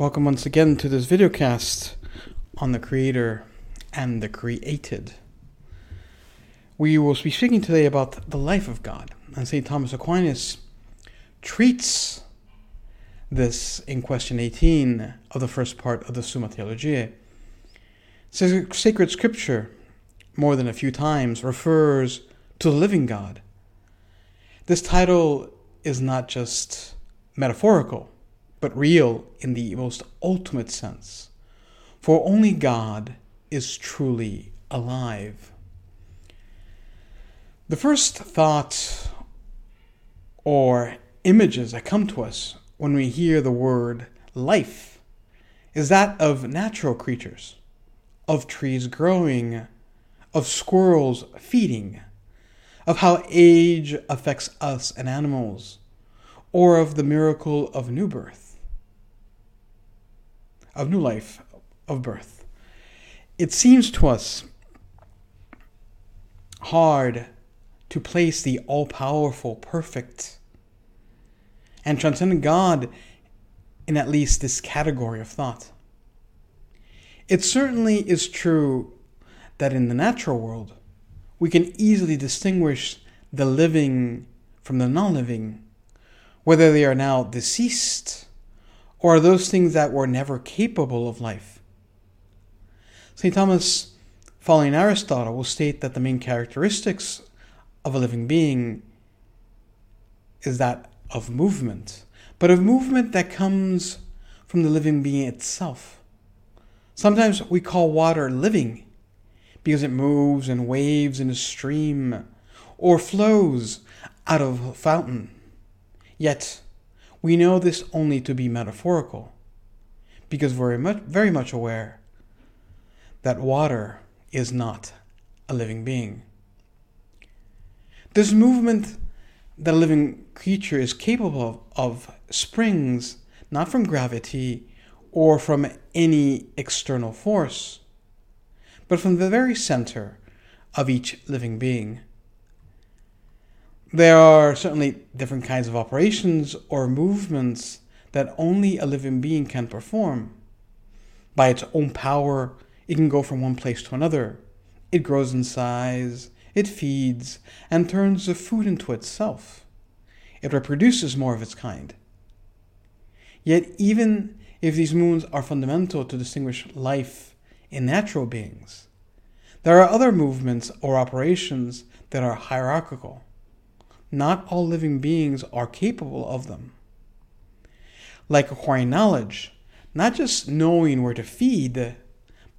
Welcome once again to this videocast on the Creator and the Created. We will be speaking today about the life of God, and St. Thomas Aquinas treats this in question 18 of the first part of the Summa Theologiae. Sacred Scripture, more than a few times, refers to the living God. This title is not just metaphorical but real in the most ultimate sense. For only God is truly alive. The first thoughts or images that come to us when we hear the word life is that of natural creatures, of trees growing, of squirrels feeding, of how age affects us and animals, or of the miracle of new birth of new life, of birth. It seems to us hard to place the all powerful, perfect, and transcendent God in at least this category of thought. It certainly is true that in the natural world, we can easily distinguish the living from the non living, whether they are now deceased or are those things that were never capable of life? St. Thomas, following Aristotle, will state that the main characteristics of a living being is that of movement, but of movement that comes from the living being itself. Sometimes we call water living because it moves and waves in a stream or flows out of a fountain. Yet, we know this only to be metaphorical, because we're much, very much aware that water is not a living being. This movement that a living creature is capable of, of springs not from gravity or from any external force, but from the very center of each living being. There are certainly different kinds of operations or movements that only a living being can perform. By its own power, it can go from one place to another. It grows in size, it feeds, and turns the food into itself. It reproduces more of its kind. Yet, even if these movements are fundamental to distinguish life in natural beings, there are other movements or operations that are hierarchical. Not all living beings are capable of them. Like acquiring knowledge, not just knowing where to feed,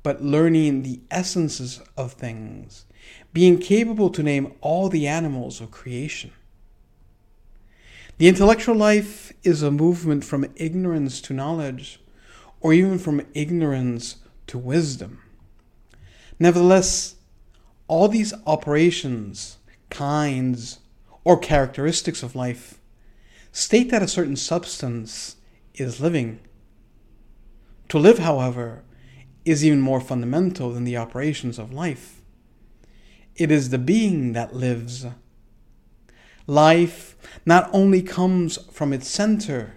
but learning the essences of things, being capable to name all the animals of creation. The intellectual life is a movement from ignorance to knowledge, or even from ignorance to wisdom. Nevertheless, all these operations, kinds, or characteristics of life state that a certain substance is living. To live, however, is even more fundamental than the operations of life. It is the being that lives. Life not only comes from its center,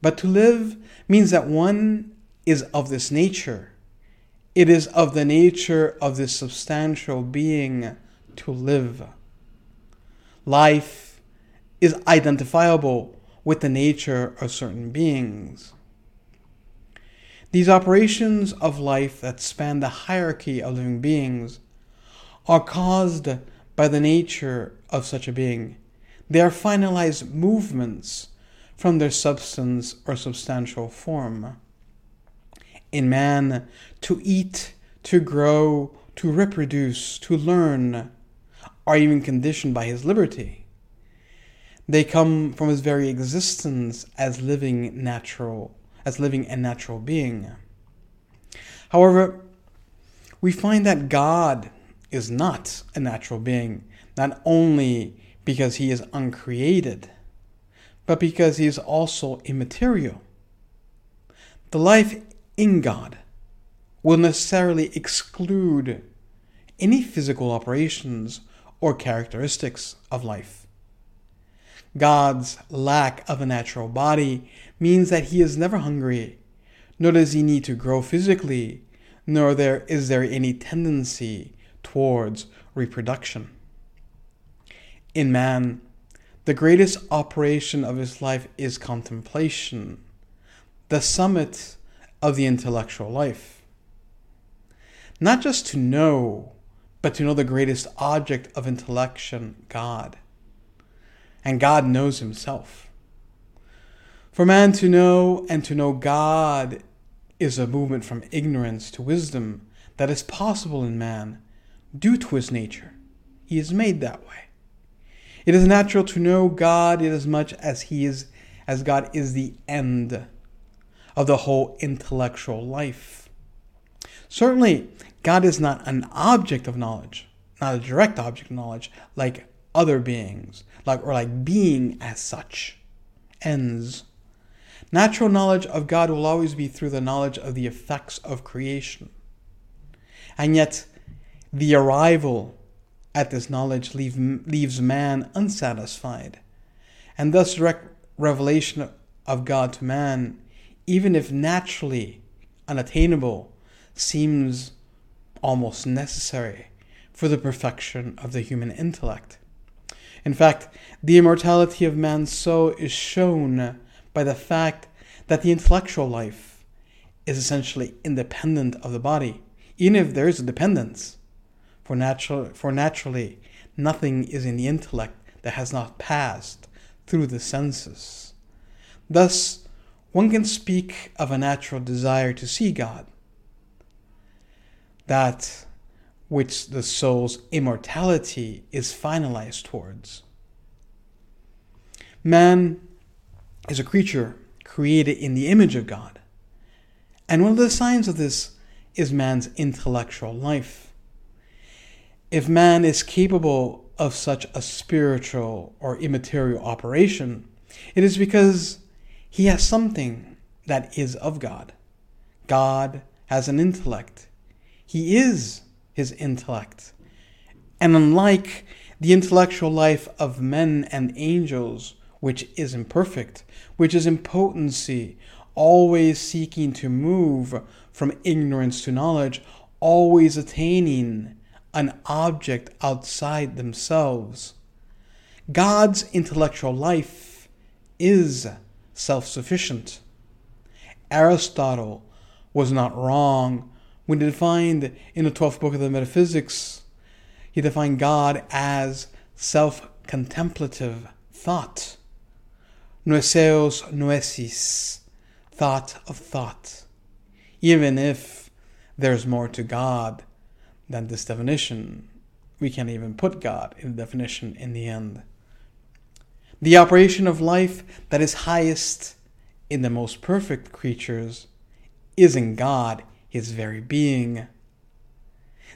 but to live means that one is of this nature. It is of the nature of this substantial being to live. Life is identifiable with the nature of certain beings. These operations of life that span the hierarchy of living beings are caused by the nature of such a being. They are finalized movements from their substance or substantial form. In man, to eat, to grow, to reproduce, to learn, are even conditioned by his liberty. They come from his very existence as living natural, as living and natural being. However, we find that God is not a natural being, not only because he is uncreated, but because he is also immaterial. The life in God will necessarily exclude any physical operations or characteristics of life. God's lack of a natural body means that he is never hungry, nor does he need to grow physically, nor there is there any tendency towards reproduction. In man, the greatest operation of his life is contemplation, the summit of the intellectual life. Not just to know, but to know the greatest object of intellection, God. And God knows himself. For man to know and to know God is a movement from ignorance to wisdom that is possible in man due to his nature. He is made that way. It is natural to know God inasmuch as he is as God is the end of the whole intellectual life. Certainly, God is not an object of knowledge, not a direct object of knowledge like other beings, like or like being as such. Ends. Natural knowledge of God will always be through the knowledge of the effects of creation. And yet, the arrival at this knowledge leave, leaves man unsatisfied, and thus direct revelation of God to man, even if naturally unattainable, seems almost necessary for the perfection of the human intellect. In fact, the immortality of man's soul is shown by the fact that the intellectual life is essentially independent of the body, even if there is a dependence. For, natural, for naturally, nothing is in the intellect that has not passed through the senses. Thus, one can speak of a natural desire to see God, that which the soul's immortality is finalized towards. Man is a creature created in the image of God. And one of the signs of this is man's intellectual life if man is capable of such a spiritual or immaterial operation, it is because he has something that is of God. God has an intellect. He is his intellect. And unlike the intellectual life of men and angels, which is imperfect, which is in potency, always seeking to move from ignorance to knowledge, always attaining an object outside themselves. God's intellectual life is self sufficient. Aristotle was not wrong when he defined in the 12th book of the Metaphysics, he defined God as self contemplative thought. Noeseos noesis, thought of thought. Even if there's more to God than this definition, we can't even put God in the definition in the end. The operation of life that is highest in the most perfect creatures is in God, his very being.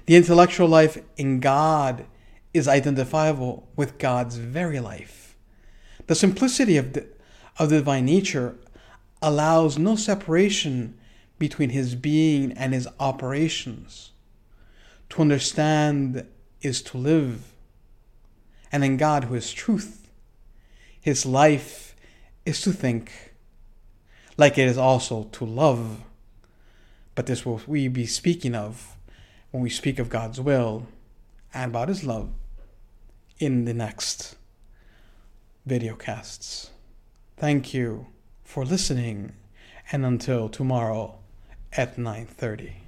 The intellectual life in God is identifiable with God's very life. The simplicity of the, of the divine nature allows no separation between his being and his operations. To understand is to live. And in God, who is truth, his life is to think, like it is also to love. But this will we be speaking of when we speak of God's will and about his love in the next video casts. Thank you for listening and until tomorrow at 9:30.